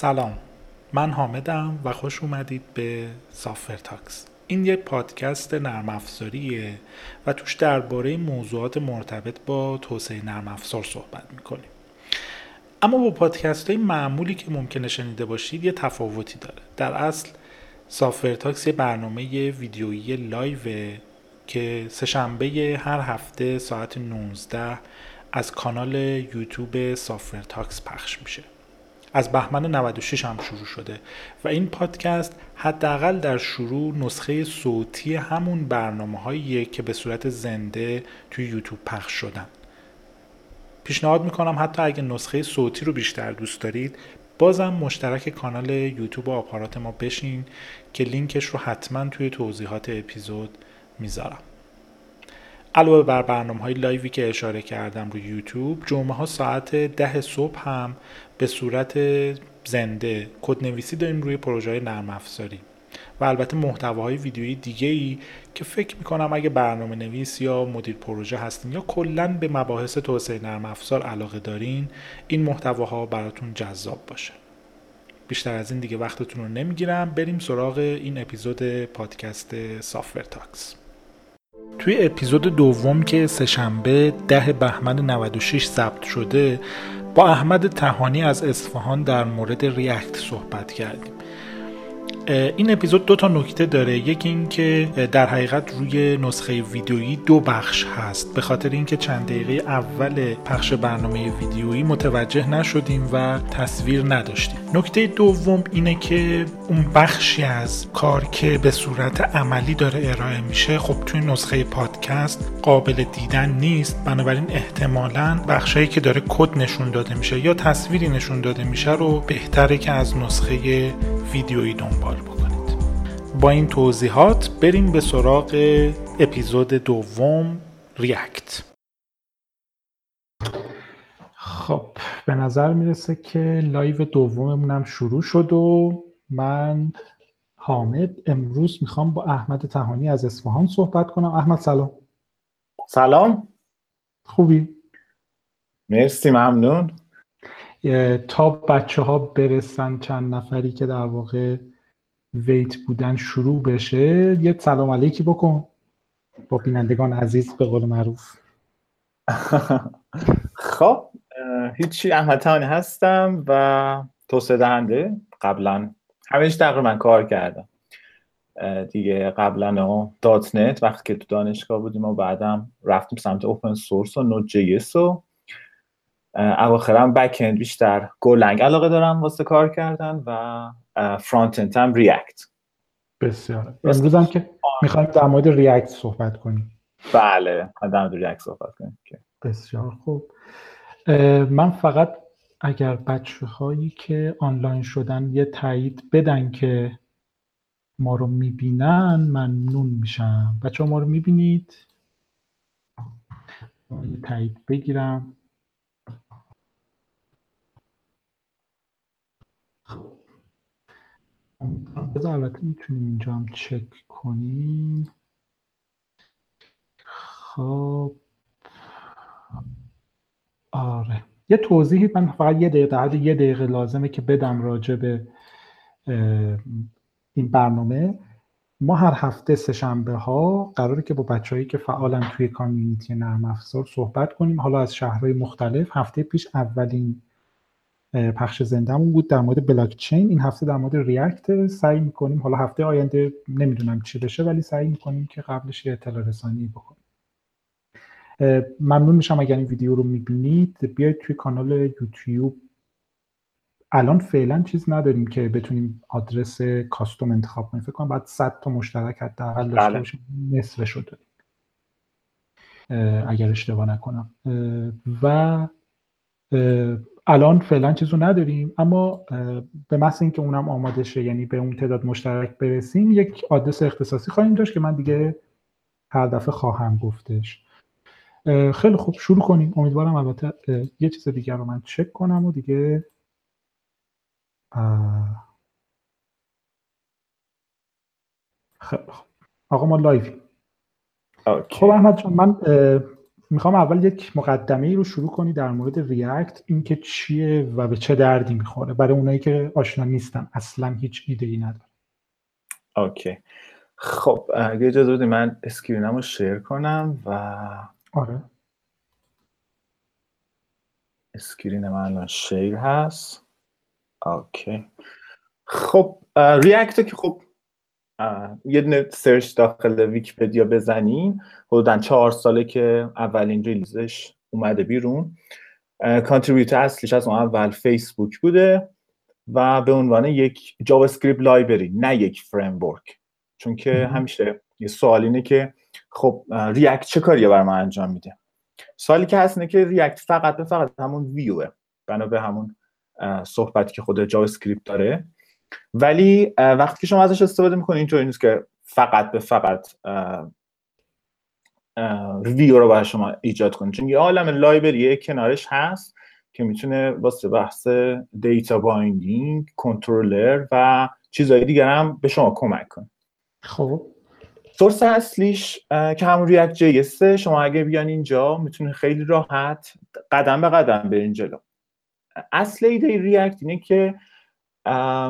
سلام. من حامدم و خوش اومدید به Software Talks این یک پادکست نرم افزاریه و توش درباره موضوعات مرتبط با توسعه نرم افزار صحبت می‌کنیم. اما با پادکست های معمولی که ممکنه شنیده باشید یه تفاوتی داره. در اصل Software Talks یه برنامه ویدیویی live ه که سهشنبه هر هفته ساعت 19 از کانال یوتیوب سافر تاکس پخش میشه. از بهمن 96 هم شروع شده و این پادکست حداقل در شروع نسخه صوتی همون برنامه هاییه که به صورت زنده توی یوتیوب پخش شدن. پیشنهاد می‌کنم حتی اگه نسخه صوتی رو بیشتر دوست دارید بازم مشترک کانال یوتیوب و آپارات ما بشین که لینکش رو حتما توی توضیحات اپیزود می‌ذارم. علاوه بر برنامه های live ی که اشاره کردم روی یوتیوب جمعه ها ساعت ده صبح هم به صورت زنده کدنویسی داریم روی پروژه نرم افزاری. و البته محتواهای ویدیویی دیگه ای که فکر می‌کنم اگه برنامه نویس یا مدیر پروژه هستین یا کلا به مباحث توسعه نرم افزار علاقه دارین این محتواها براتون جذاب باشه. بیشتر از این دیگه وقتتون رو نمی‌گیرم. بریم سراغ این اپیزود پادکست Software Talks توی اپیزود دوم که سهشنبه ده بهمن 96 ثبت شده با احمد تهانی از اصفهان در مورد ریاکت صحبت کردیم. این اپیزود دو تا نکته داره. یکی این که در حقیقت روی نسخه ویدیویی دو بخش هست. به خاطر اینکه چند دقیقه اول پخش برنامه ویدیویی متوجه نشدیم و تصویر نداشتیم. نکته دوم اینه که اون بخشی از کار که به صورت عملی داره ارائه میشه خب توی نسخه پادکست قابل دیدن نیست. بنابراین احتمالا بخشایی که داره کد نشون داده میشه یا تصویری نشون داده میشه رو بهتره که از نسخه ویدیویی دنبال با این توضیحات بریم به سراغ اپیزود دوم React. خب به نظر می‌رسه که live دوممون هم شروع شد و من حامد امروز می‌خوام با احمد تهانی از اصفهان صحبت کنم. احمد سلام. سلام. خوبی؟ مرسی ممنون. تا بچه ها برسن چند نفری که در واقع ویت بودن شروع بشه یه سلام علیکی بکن. با بینندگان عزیز به قول معروف. خب هیچی احمد هستم و توسعه دهنده. قبلا همیشه تقریبا کار کردم. دیگه قبلا دات نت وقتی که تو دانشگاه بودیم و بعدم رفتیم سمت اوپن سورس و نوت جی و اواخرم بک اند بیشتر گولنگ علاقه دارم واسه کار کردن و فرانت اند هم ریاکت بسیار. امروز هم که می‌خوایم در مورد ریاکت صحبت کنیم. بله در مورد ریاکت صحبت کنیم. بسیار خوب. من فقط اگر بچه هایی که آنلاین شدن یه تایید بدن که ما رو می‌بینن ممنون میشم. بچه ها ما رو می‌بینید؟ تایید بگیرم. بذار البته می‌تونیم اینجا هم چک کنیم. خب. آره. یه توضیحی من فقط یه دقیقه حد یه دقیقه لازمه که بدم راجع به این برنامه. ما هر هفته سهشنبه ها قراره که با بچههایی که فعالن توی کامیونیتی نرم افزار صحبت کنیم. حالا از شهرهای مختلف هفته پیش اولین پخش زندهمون بود در مورد بلاک چین این هفته در مورد ریاکت سعی می‌کنیم. حالا هفته آینده نمی‌دونم چی بشه ولی سعی می‌کنیم که قبلش یه اطلاع رسانی بکنیم. ممنون میشم اگر این ویدیو رو می‌بینید. بیاید توی کانال یوتیوب. الان فعلا چیز نداریم که بتونیم آدرس کاستوم انتخاب کنیم. فکر کنم بعد 100 تا مشترک حداقل داشته بله. باشیم. نصفش رو داریم. اگر اشتباه نکنم. و الان فعلا چیزو نداریم اما به محض اینکه اونم آماده شه یعنی به اون تعداد مشترک برسیم یک آدرس اختصاصی خواهیم داشت که من دیگه هر دفعه خواهم گفتش. خیلی خوب شروع کنیم. امیدوارم البته یه چیز دیگر رو من چک کنم و دیگه خیلی خوب. آقا ما لایوی خب احمد من می‌خوام اول یک مقدمه ای رو شروع کنی در مورد React اینکه چیه و به چه دردی می‌خوره. برای اونایی که آشنا نیستن اصلا هیچ ایده ای نداره OK. خب اگه اجازه بدید من screen م رو share کنم و آره. screen من الان share هست. OK. خب React که خب یه دونه search داخل ویکیپدیا بزنین. حدودا چهار ساله که اولین release ش اومده بیرون. contributor اصلیش از اون اول فیسبوک بوده و به عنوان یک JavaScript library نه یک framework چون که همیشه یه سوال اینه که خب React چه کاریه برا ما انجام میده؟ سوالی که هست اینه که React فقط به فقط همون ویوه. بنا به همون صحبتی که خود JavaScript داره. ولی وقتی که شما ازش استفاده می‌کنید اینطوری نیست که فقط به فقط ویو رو برای شما ایجاد کنید چون یه عالم library کنارش هست که می‌تونه واسه بحث data binding controller و چیزهای دیگر هم به شما کمک کنه. خب. source اصلیش که همون React JS ه شما اگه بیان اینجا می‌تونه خیلی راحت قدم به قدم برین جلو. اصل ایده ریاکت اینه که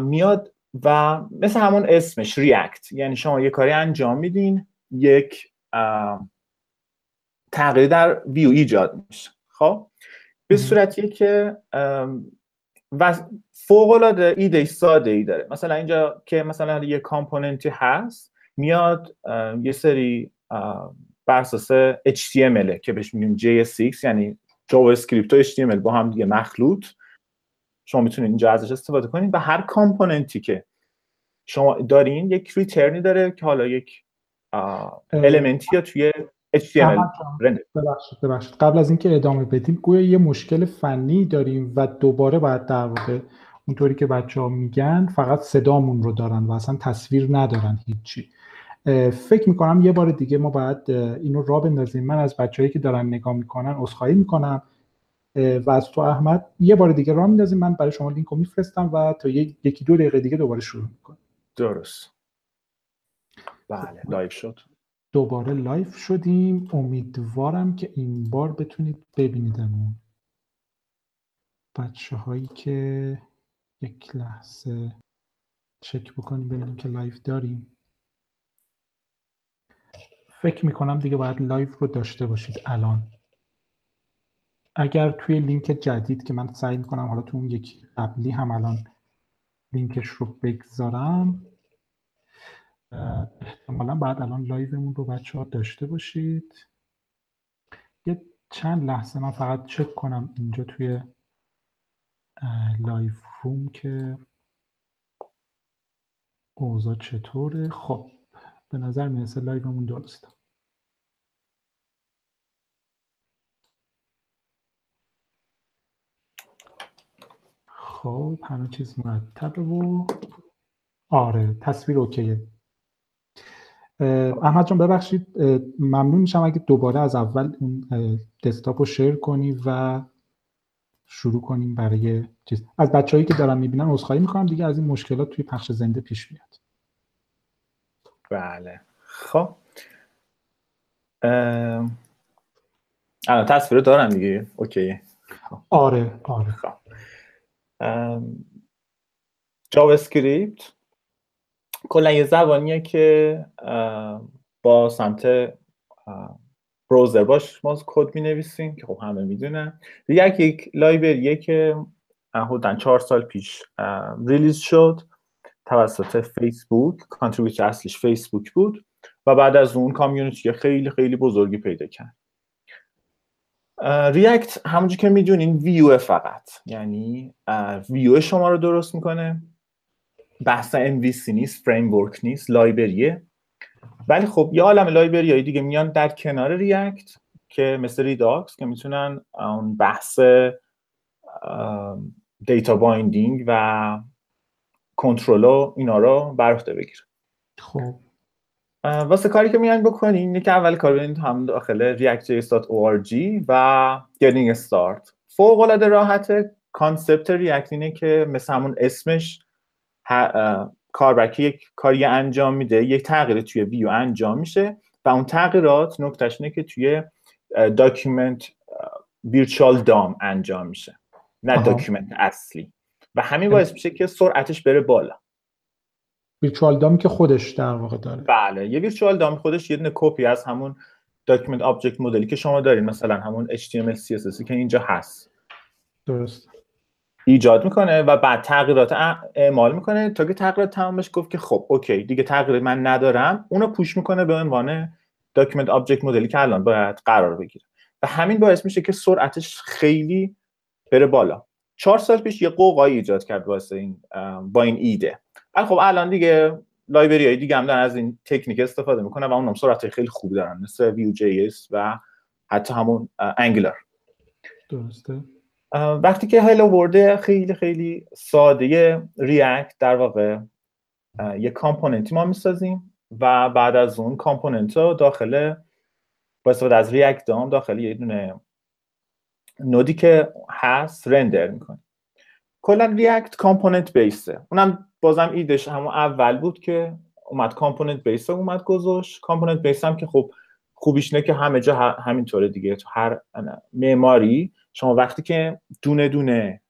میاد و مثل همون اسمش ریاکت یعنی شما یه کاری انجام میدین یک تغییر در ویو ایجاد میشه. خب؟ به صورتیه که و فوق العاده ایده ساده ای داره. مثلا اینجا که مثلا یه کامپوننتی هست میاد یه سری بر اساس HTML که بهش میگیم JS6 یعنی JavaScript و HTML با هم دیگه مخلوط. شما می‌تونید اینجا ازش استفاده کنید و هر component ی که شما دارین یک return ی داره که حالا یک element ی یا توی HTML ببخشید ببخشید قبل از اینکه ادامه بدیم گویا یه مشکل فنی داریم و دوباره باید در واقع اونطوری که بچه ها میگن فقط صدامون رو دارن و اصلا تصویر ندارن هیچی. فکر می‌کنم یه بار دیگه ما باید اینو را بندازیم. من از بچههایی که دارن نگاه می‌کنن عذرخواهی می‌کنم. و از تو احمد یه بار دیگه را میندازیم. من برای شما لینک رو میفرستم و تا یکی دو دقیقه دیگه دوباره شروع می‌کنم درست. بله. live شد. دوباره live شدیم. امیدوارم که این بار بتونید ببینیدمون. بچه هایی که یک لحظه چک بکنیم ببینیم که live داریم. فکر می‌کنم دیگه باید live رو داشته باشید الان. اگر توی لینک جدید که من سعی می‌کنم حالا تو اون یکی قبلی هم الان لینکش رو بگذارم احتمالا بعد الان live مون رو بچه ها داشته باشید. یه چند لحظه من فقط چک کنم اینجا توی live room که اوضاع چطوره. خب به نظر می‌رسه لایومون درسته. خب همه چیز مرتبه و آره تصویر اوکیه. احمد جان ببخشید ممنون میشم اگه دوباره از اول اون دسکتاپ رو شیر کنی و شروع کنیم برای چیز. از بچههایی که دارن می‌بینن عذرخواهی می‌کنم دیگه از این مشکلات توی پخش زنده پیش میاد. بله. خب. الان تصویر دارم دیگه. okay آره آره. خب. JavaScript کلا یه زبانیه که با سمت browser باش ما کد می نویسیم که خب همه می‌دونن. یک یک library ه که حدودا چهار سال پیش release شد توسط فیسبوک. contributor اصلیش فیسبوک بود و بعد از اون community خیلی خیلی بزرگی پیدا کرد. React همونجور که می‌دونین ویو فقط. یعنی ویو شما رو درست می‌کنه. بحث MVC نیست framework نیست library ه. ولی خب یه عالم library های دیگه میان در کنار React که مثل Redux که می‌تونن اون بحث data binding و کنترل اینا رو بر عهده بگیره خب. واسه کاری که میان بکنین اینه که اول کار ببینید هم داخل react.js.org و getting start. فوق العاده راحته concept React اینه که مثل همون اسمش کاربر یک کاری انجام میده یک تغییر توی ویو انجام میشه و اون تغییرات نکتهش اینه که توی document virtual DOM انجام میشه نه document اصلی. و همین باعث میشه که سرعتش بره بالا. virtual DOM که خودش در واقع داره. بله یه virtual DOM خودش یه دونه کپی از همون document object model ی که شما دارین مثلا همون HTML CSS که اینجا هست. درست. ایجاد می‌کنه و بعد تغییرات اعمال می‌کنه. تا که تغییرات تمامش گفت که خب okay دیگه تغییر من ندارم. اونو push می‌کنه به عنوان document object model ی که الان باید قرار بگیره. و همین باعث میشه که سرعتش خیلی بره بالا. چهار سال پیش یه غوغایی ایجاد کرد واسه این با این ایده. ولی خب الان دیگه library های دیگه هم دارن از این تکنیک استفاده می‌کنن و اونم سرعت خیلی خوبی دارن مثل Vue JS و حتی همون Angular. درسته. وقتی که hello world ه خیلی خیلی ساده React در واقع یه component ی ما می‌سازیم و بعد از اون component رو داخل با استفاده از React DOM داخل یه دونه node ی که هست render می‌کنه کلا React component base ه. اونم بازم ایدش همون اول بود که اومد component base اومد گذاشت. component base هم که خب خوبیش نه که همه جا همینطوره دیگه. تو هر معماری شما وقتی که دونه دونه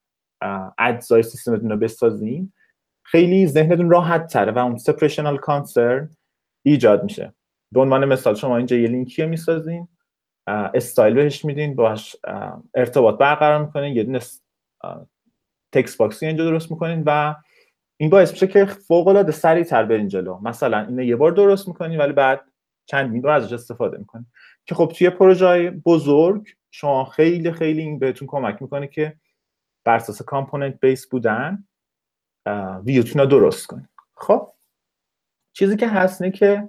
اجزای سیستمتون رو بسازین خیلی ذهنتون راحت تره و اون separation of concern ایجاد میشه. به عنوان مثال شما اینجا یه لینکی می‌سازین استایل بهش میدین باش ارتباط برقرار می‌کنین یه دونه text box ی اینجا درست می‌کنین و این باعث میشه که فوق العاده سریعتر برین جلو. مثلا اینو یه بار درست می‌کنین ولی بعد چند بار ازش استفاده می‌کنین که خب توی پروژه بزرگ شما خیلی خیلی این بهتون کمک می‌کنه که بر اساس component base بودن ویوتون رو درست کنید خب؟ چیزی که هست نه که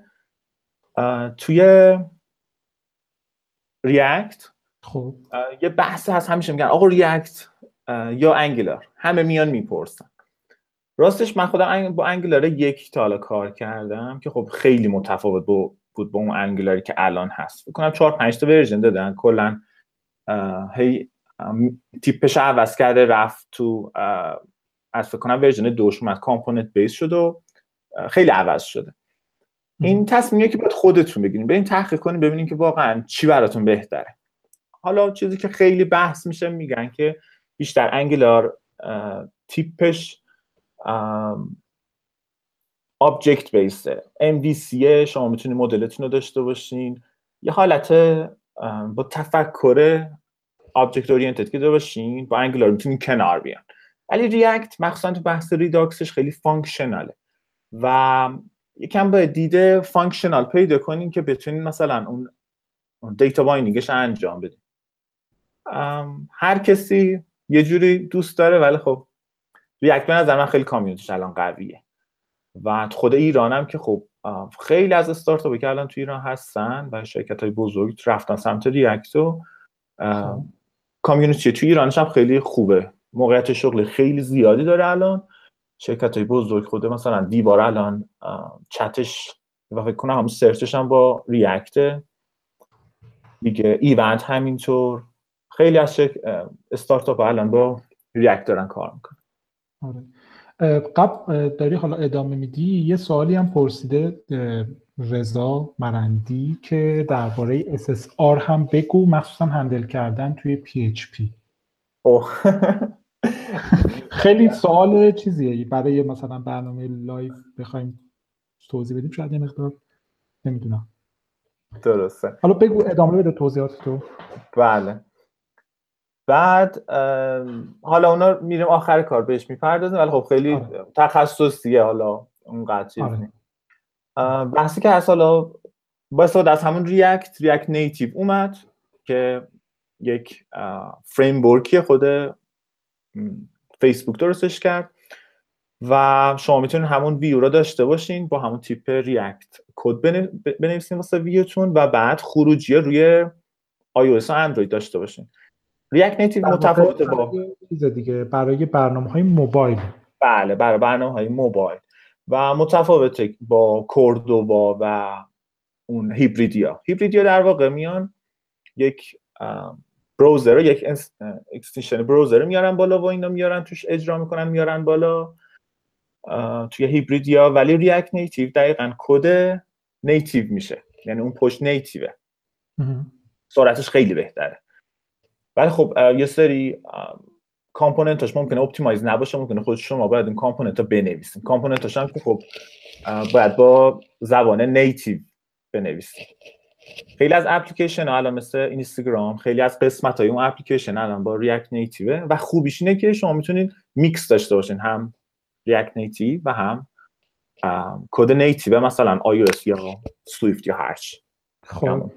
توی React خب. یه بحث هست همیشه میگن آقا React یا Angular همه میان می‌پرسن. راستش من خودم با Angular یک تا کار کردم که خب خیلی متفاوت بود با اون Angular ی که الان هست. فکر کنم چهار پنج تا version دادن. کلا هی تیپش عوض کرده رفت تو از فکر کنم version دوش اومد component base شد و خیلی عوض شده. این تصمیمیه که باید خودتون بگیرین. برین تحقیق کنین ببینین که واقعا چی براتون بهتره. حالا چیزی که خیلی بحث میشه میگن که بیشتر Angular تیپش object base ه MVC شما می‌تونید مدلتون رو داشته باشین. یه حالت با تفکر object oriented که باشین با Angular می‌تونین کنار بیان. ولی React مخصوصا تو بحث Redux ش خیلی functional ه و یکم باید دید functional پیدا کنین که بتونین مثلا اون data binding ش انجام بدین. هر کسی یه جوری دوست داره ولی خب React به نظر من خیلی community ش الان قویه. و خود ایرانم که خب خیلی از استارتاپی که الان تو ایران هستن و شرکت های بزرگ رفتن سمت ریاکت و کامیونیتی تو ایرانش هم خیلی خوبه. موقعیت شغل خیلی زیادی داره الان. شرکت های بزرگ خود مثلا دیوار الان چتش و فکر کنم همون سرچش هم با ریاکت دیگه ایونت همینطور. خیلی از شک... استارتاپ الان با React دارن کار می‌کنن. آره. قبل داری حالا ادامه میدی؟ یه سوالی هم پرسیده رضا مرندی که درباره SSR هم بگو مخصوصا handle کردن توی PHP خیلی سوال چیزیه. برای مثلا برنامه live بخوایم توضیح بدیم شاید یه مقدار نمی‌دونم. درسته. حالا بگو ادامه بده توضیحات تو. بله. بعد حالا اونا میریم آخر کار بهش می‌پردازیم ولی خب خیلی آره. تخصصیه حالا اونقدر چیز آره. بحثی که هست حالا با استفاده از همون ریاکت ریاکت نیتیو اومد که یک فریم خود فیسبوک درستش کرد و شما می‌تونید همون ویو رو داشته باشین با همون تیپ ریاکت کد بنویسین واسه ویوتون و بعد خروجی روی آی و اندروید داشته باشین React Native متفاوته با چیز دیگه. برای برنامه های موبایل. بله برای برنامه های موبایل. و متفاوته با Cordova و اون hybrid یا hybrid یا در واقع میان یک browser یک extension browser میارن بالا و اینا میارن توش اجرا می‌کنن میارن بالا توی هیبریدیا ولی React Native دقیقا کد native میشه. یعنی اون پشت native ه سرعتش خیلی بهتره. ولی خب یه سری component اش ممکنه optimize نباشه ممکنه خود شما باید این component ها بنویسین. component اش هم که خب باید با زبان native بنویسین. خیلی از اپلیکیشن ها الان مثل اینستاگرام خیلی از قسمت های اون اپلیکیشن الان با React Native ه و خوبیش اینه که شما می‌تونید میکس داشته باشین هم React Native و هم کد native مثلا iOS یا Swift یا هرچ خب.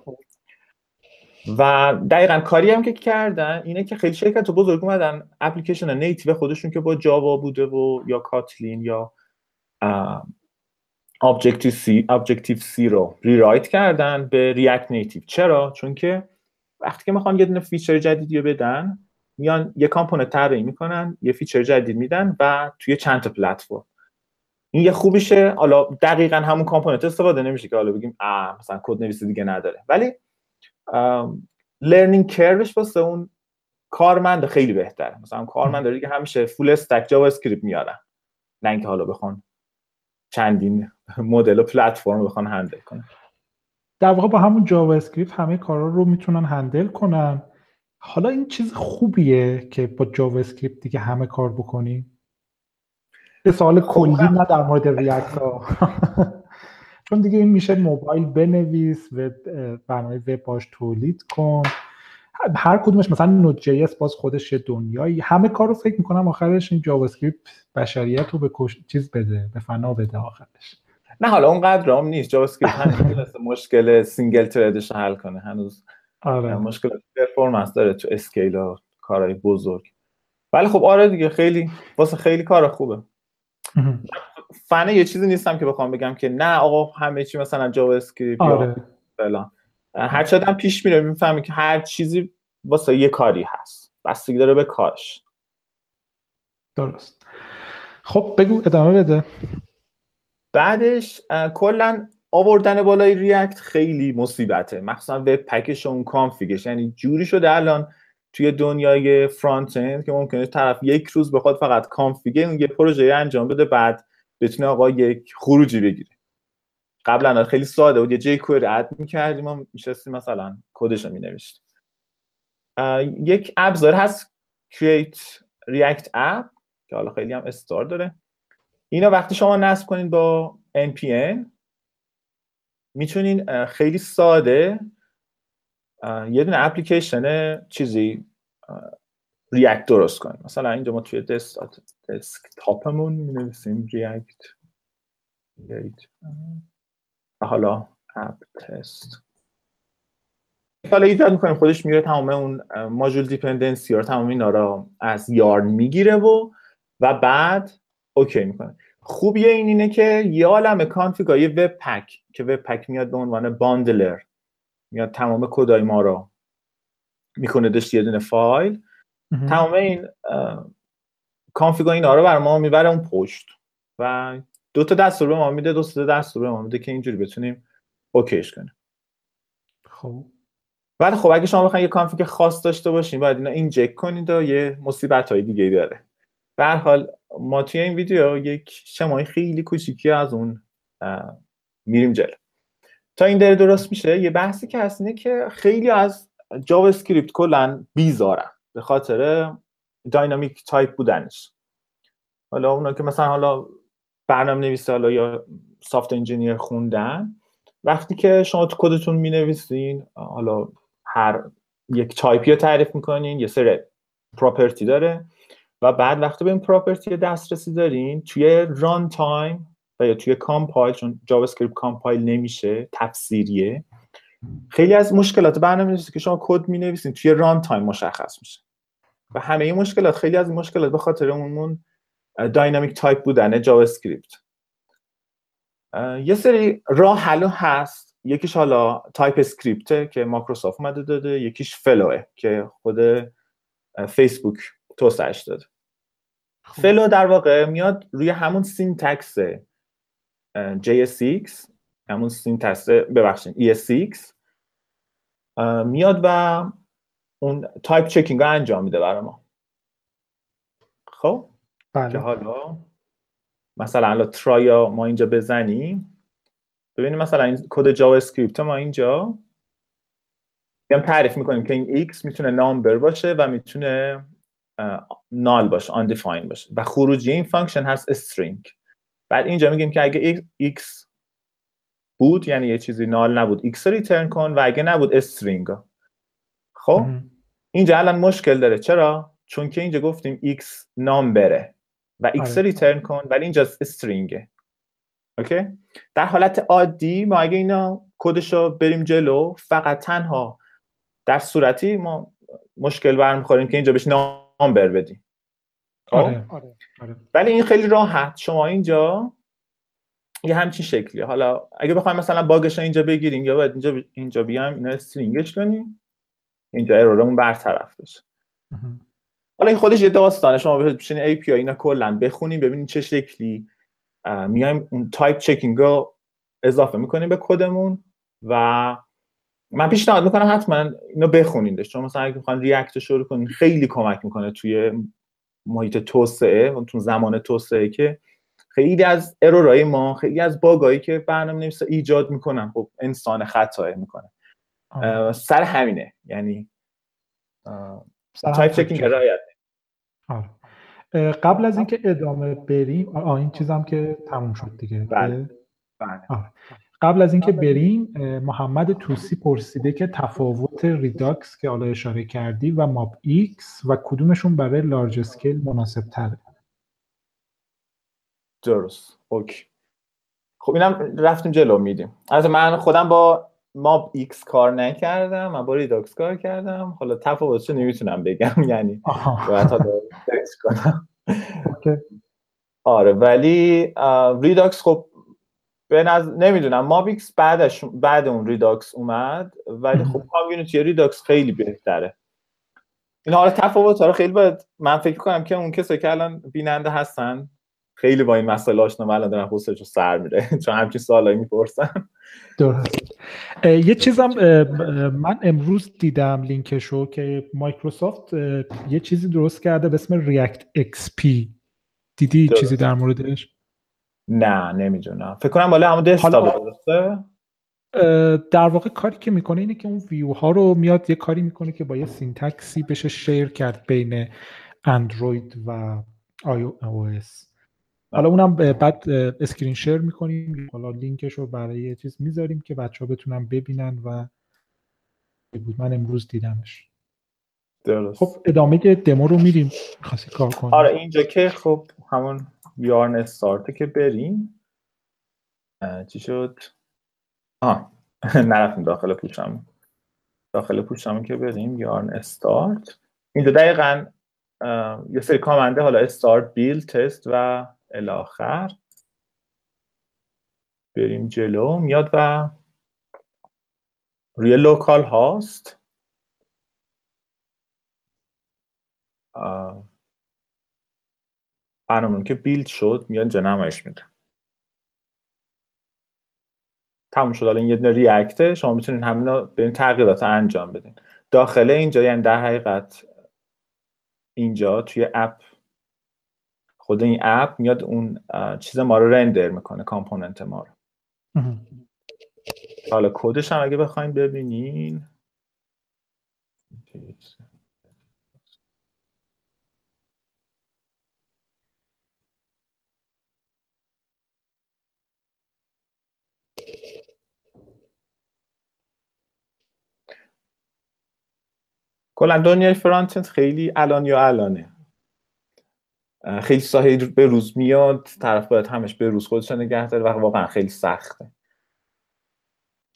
و دقیقا کاری هم که کردن اینه که خیلی شرکت بزرگ اومدن application native خودشون که با Java بوده و یا Kotlin یا Objective-C Objective-C رو rewrite کردن به React Native چرا؟ چون که وقتی که می‌خوان یه دونه feature جدیدی رو بدن میان یه component طراحی می‌کنن یه feature جدید میدن و توی چند تا پلتفرم این یه خوبیشه. حالا دقیقا همون component استفاده نمیشه که حالا بگیم مثلا کد نویسی دیگه نداره. ولی learning curve ش واسه اون کارمند خیلی بهتره. مثلا کارمند داره که همیشه full stack JavaScript میارن. نه اینکه حالا بخوان چندین مدل و پلتفرم رو بخوان handle کنن. در واقع با همون JavaScript همه کارا رو می‌تونن handle کنن. حالا این چیز خوبیه که با JavaScript دیگه همه کار بکنی؟ یه سوال خب، کلی نه در مورد React ها. چون دیگه این میشه موبایل بنویس و برنامه وب باش تولید کن. هر کدومش مثلا Node.js باز خودش یه دنیایی. همه کار رو فکر می‌کنم آخرش این JavaScript بشریت رو به چیز بده به فنا بده آخرش. نه حالا اونقدر هم نیست. JavaScript هنوز مشکل single thread ش حل کنه. هنوز آره. مشکل performance داره تو scale و کارهای بزرگ. ولی خب آره دیگه خیلی واسه خیلی کار خوبه. فنه یه چیزی نیستم که بخوام بگم که نه آقا همه چی مثلا JavaScript آره. فلان. هر چقدر پیش میره می‌فهمی که هر چیزی واسه یه کاری هست. بستگی داره به کارش. درست. خب بگو ادامه بده. بعدش کلا آوردن بالای ریاکت خیلی مصیبته. مخصوصا وب پکش اون کانفیگش یعنی جوری شده الان توی دنیای فرانت اند که ممکنه طرف یک روز بخواد فقط کانفیگر یه پروژه انجام بده بعد بتونه آقا یک خروجی بگیره. قبلا خیلی ساده بود. یه جی کوئری اد می‌کردیم و میشستیم مثلا کدش رو یک ابزار هست create react app که حالا خیلی هم استار داره. اینو وقتی شما نصب کنید با npm می‌تونین خیلی ساده یه دونه اپلیکیشن چیزی ریاکت درست کنیم. مثلا اینجا ما توی دسک تاپمون می نویسیم ریاکت حالا اپ تست حالا ایجاد می‌کنیم. خودش میره تمام اون module dependency رو تمام اینا رو از Yarn می‌گیره و و بعد okay می‌کنه. خوبیه این اینه که یه عالم config ا یه webpack که webpack میاد به عنوان bundler میاد تمام کدای ما رو می‌کنه داشت یه دونه فایل. تمام این config ا اینا رو بر ما می‌بره اون پشت و دو تا دستور به ما میده دو تا دستور به ما میده که اینجوری بتونیم okay ش کنیم. خب. بعد خب اگه شما بخواید یه config خاص داشته باشین باید اینا inject کنید و یه مصیبت های دیگه داره. به حال ما توی این ویدیو یک شمای خیلی کوچیکی از اون میریم جلو. تا این داره درست میشه یه بحثی که هست اینه که خیلی از JavaScript کلا بیزارن. به خاطر dynamic type بودنش. حالا اونا که مثلا حالا برنامه نویسه حالا یا software engineer خوندن وقتی که شما تو کدتون می نویسین حالا هر یک تایپی رو تعریف می‌کنین یه سر property داره و بعد وقتی به این property دسترسی دارین توی runtime یا توی compile چون JavaScript compile نمیشه تفسیریه خیلی از مشکلات برنامه که شما کد می نویسین توی runtime مشخص میشه. و همه این مشکلات خیلی از این مشکلات به خاطر اون dynamic type بودن JavaScript یه سری راه حل هست. یکیش حالا TypeScript که مایکروسافت اومده داده. یکیش Flow ه که خود فیسبوک توسعهش داده. خب. Flow در واقع میاد روی همون syntax JSX همون syntax ببخشید ES6 میاد و اون type checking رو انجام میده برای ما. خب؟ بله. که حالا مثلا الان try ما اینجا بزنیم. ببینیم مثلا این کد JavaScript ما اینجا. میگم تعریف می‌کنیم که این x می‌تونه number باشه و می‌تونه null باشه undefined باشه. و خروجی این function هست string. بعد اینجا میگیم که اگه x بود یعنی یه چیزی null نبود. رو return کن و اگه نبود string. خب؟ اینجا الان مشکل داره. چرا؟ چون که اینجا گفتیم x number ه و x رو return کن ولی اینجا string ه OK؟ در حالت عادی ما اگه اینا کدش رو بریم جلو فقط تنها در صورتی ما مشکل برمیخوریم که اینجا بهش number بدیم. خب؟ آره. آره. آره. ولی این خیلی راحت. شما اینجا یه همچین شکلی حالا اگه بخوایم مثلا باگش اینجا بگیریم یا باید اینجا اینجا بیایم اینا string ش کنیم. اینجا error مون برطرف بشه. حالا این خودش یه داستانه. شما بشین API اینا کلا بخونیم ببینیم چه شکلی. میایم اون type checking رو اضافه می‌کنیم به کدمون و من پیشنهاد می‌کنم حتما اینو بخونیدش چون مثلا اگه می‌خوان React شروع کنین خیلی کمک می‌کنه توی محیط توسعه تو زمان توسعه که خیلی از error ای ما خیلی از باگایی که برنامه نویسا ایجاد می‌کنن خب انسان خطا می‌کنه. سر همینه. یعنی type checking رعایت قبل از اینکه ادامه بریم آه این چیزم که تموم شد دیگه. بله. بله. قبل از اینکه بریم محمد توسی پرسیده که تفاوت Redux که حالا اشاره کردی و MobX و کدومشون برای large scale مناسب تره درست. OK. خب اینم رفتیم جلو میدیم. از من خودم با MobX کار نکردم من با Redux کار کردم. حالا تفاوتش نمی‌تونم بگم یعنی باید کنم. آره ولی Redux خب به نظر نمی‌دونم. MobX بعدش بعد اون Redux اومد ولی خب community Redux خیلی بهتره. این حالا تفاوت ها خیلی باید من فکر کنم که اون کسی که الان بیننده هستن خیلی با این مسئله آشنا الان دارن حوصله‌شو سر میره چون همچین سوالایی می‌پرسن درست. یه چیزم من امروز دیدم لینکشو که مایکروسافت یه چیزی درست کرده به اسم ReactXP دیدی چیزی در موردش؟ نه نمی‌دونم. فکر کنم بالا همون دسکتاپ درسته؟ در واقع کاری که می‌کنه اینه که اون ویو ها رو میاد یه کاری می‌کنه که با یه syntax ی بشه share کرد بین اندروید و iOS حالا اونم بعد screen share می‌کنیم. حالا لینکش رو برای یه چیز می‌ذاریم که بچه ها بتونن ببینن و بود. من امروز دیدمش. درست. خب ادامه دمو رو میریم خاصی کار کنیم. آره اینجا که خب همون yarn start که بریم. چی شد؟ آه نرفتیم داخل پوشم داخل پوشم که بریم یارن استارت. اینجا دقیقا یه سری کامنده حالا استارت بیل تست و الاخر بریم جلو. میاد و روی لوکال هاست. برنامه که بیلد شد میاد اینجا نمایش میده. تموم شد. الان یه دونه ریاکته شما می‌تونید همین به این تغییرات انجام بدین. داخل اینجا یعنی در حقیقت اینجا توی اپ خود این اپ میاد اون چیز ما رو رندر می‌کنه کامپوننت ما رو. حالا کدش هم اگه بخوایم ببینین. کلا دنیای front-end خیلی الان یا الانه. خیلی ساحه به روز میاد طرف باید همش به روز خودش نگه داره و واقعا خیلی سخته.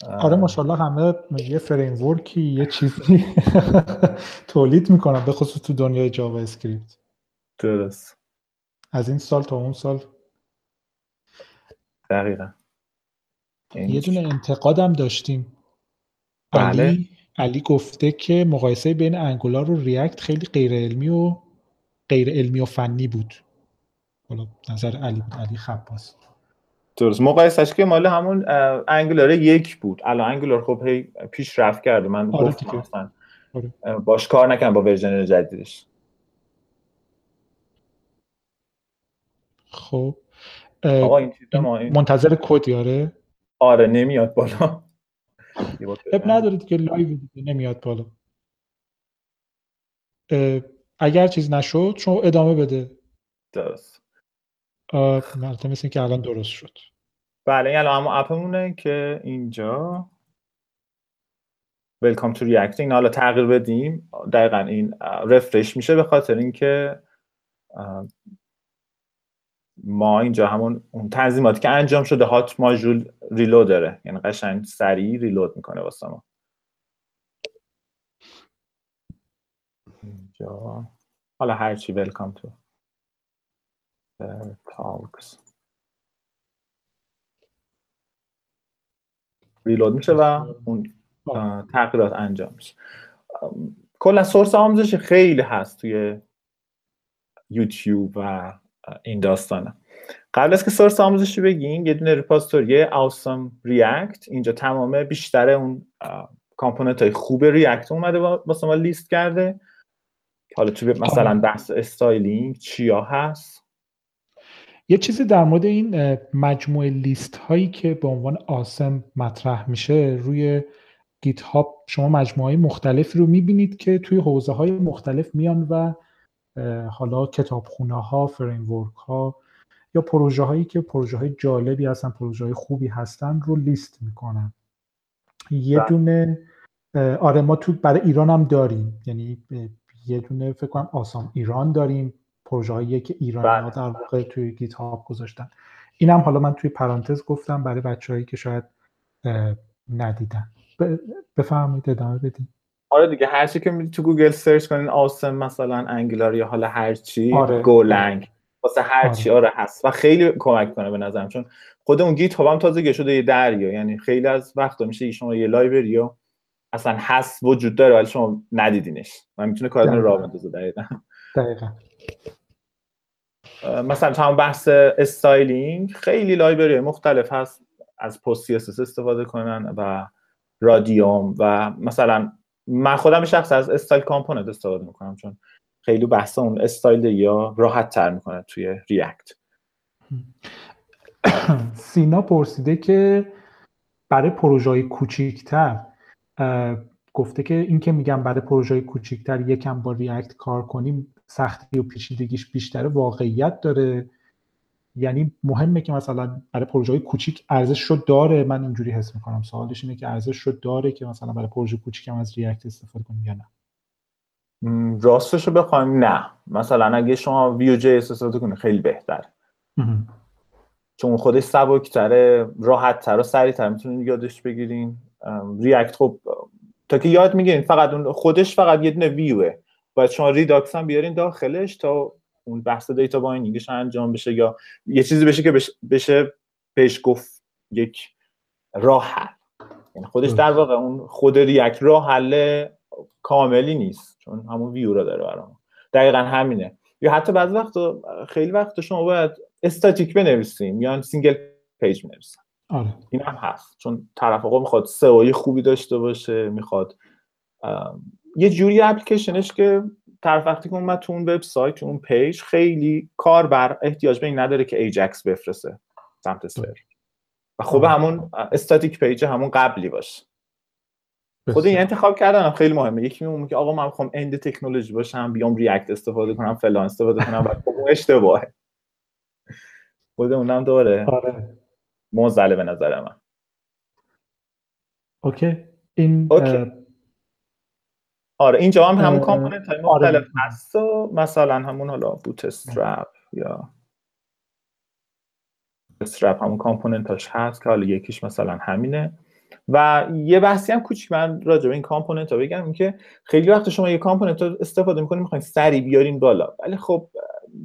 آره ماشاءالله همه یه framework ی یه چیزی تولید می‌کنن به خصوص تو دنیای JavaScript. درست. از این سال تا اون سال. دقیقا. یه دونه انتقادم داشتیم. بله. علی علی گفته که مقایسه بین انگولار و ریاکت خیلی غیر علمی و غیر علمی و فنی بود. حالا نظر علی بود علی خباس. درست. مقایسش که مال همون انگولار یک بود. الان انگولار خب هی پیش رفت کرده. من آره گفتم آره. باش کار نکنم با ورژن جدیدش. خب. آقا این منتظر کد آره. آره نمیاد بالا. اب ندارید که live دیگه نمیاد بالا. اگر چیز نشد شما ادامه بده. درست. مثل مثل که الان درست شد. بله این الان اما app مونه که اینجا. Welcome to React این حالا تغییر بدیم. دقیقا این refresh میشه به خاطر اینکه ما اینجا همون اون تنظیماتی که انجام شده هات ماژول ریلود داره. یعنی قشنگ سریع ریلود می‌کنه واسه ما. اینجا. حالا هرچی ویلکام تو تالکس ریلود میشه و اون تغییرات انجام میشه. کلا سورس آموزش خیلی هست توی یوتیوب و این داستانه. قبل از که source آموزشی بگیم یه دونه repository awesome React اینجا تمام بیشتر اون component های خوب React اومده واسه ما لیست کرده. حالا توی مثلا بحث styling چیا هست؟ یه چیزی در مورد این مجموعه لیست هایی که به عنوان awesome مطرح میشه روی GitHub شما مجموعه های مختلفی رو می‌بینید که توی حوزه های مختلف میان و حالا کتابخونه ها framework ها یا پروژه هایی که پروژه های جالبی هستن پروژه های خوبی هستن رو لیست می‌کنن. یه بله. دونه آره ما تو برای ایران هم داریم. یعنی یه دونه فکر کنم awesome ایران داریم پروژه هایی که ایرانی ها بله. در واقع توی GitHub گذاشتن اینم حالا من توی پرانتز گفتم برای بچههایی که شاید ندیدن بفرمایید ادامه بدیم آره دیگه هر چی که تو Google search کنین awesome مثلا Angular یا حالا هر چی آره. Golang واسه هر چی آره. آره هست و خیلی کمک کنه به نظرم چون خود اون GitHub هم تازه شده یه دریا یعنی خیلی از وقتا میشه شما یه library و اصلا هست وجود داره ولی شما ندیدینش. و می‌تونه کارتون راه بندازه دقیقاً. دقیقاً. مثلا تو هم بحث styling خیلی library مختلف هست از پست استفاده کنن و Radium و مثلا من خودم شخص از styled component استفاده می‌کنم چون خیلی بحث اون استایل یا راحت تر می‌کنه توی React سینا پرسیده که برای پروژه های کوچیکتر گفته که این که میگم برای پروژه کوچیکتر یکم با React کار کنیم سختی و پیچیدگیش بیشتره واقعیت داره. یعنی مهمه که مثلا برای پروژه های کوچیک ارزش رو داره. من اینجوری حس می‌کنم. سوالش اینه که ارزش رو داره که مثلا برای پروژه کوچیک هم از React استفاده کنیم یا نه. راستش رو بخوایم نه. مثلا اگه شما Vue.js استفاده کنید خیلی بهتر. چون خودش سبکتره راحت تر و سریعتر می‌تونید یادش بگیرین. React خب تا که یاد می‌گیرین فقط اون خودش فقط یه دونه ویوه باید شما Redux هم بیارین داخلش تا اون بحث data binding ش انجام بشه یا یه چیزی بشه که بشه بهش گفت یک راه حل. یعنی خودش در واقع اون خود یک راه حل کاملی نیست چون همون ویو را داره برام دقیقا همینه. یا حتی بعض وقت خیلی وقت شما باید استاتیک بنویسیم یا single page بنویسیم آره. این هم هست. چون طرف آقا می‌خواد SEO خوبی داشته باشه می‌خواد یه جوری اپلیکیشنش که طرف وقتی که اومد تو اون وبسایت اون page خیلی کاربر احتیاج به این نداره که ایجکس بفرسته سمت سرور خب همون static page همون قبلی باشه خود این انتخاب کردن خیلی مهمه. یکی میگه که آقا من می‌خوام end technology باشم بیام React استفاده کنم فلان استفاده کنم و خب اون اشتباهه. خود اونم داره. آره. معضله به نظر من OK این OK. آره اینجا هم همون component های مختلف آره. هست و مثلا همون حالا Bootstrap reactstrap همون component هاش هست که حالا یکیش مثلا همینه و یه بحثی هم کوچیک من راجع به این component ها بگم که خیلی وقت شما یه component رو استفاده می‌کنید می‌خواین سری بیارین بالا ولی خب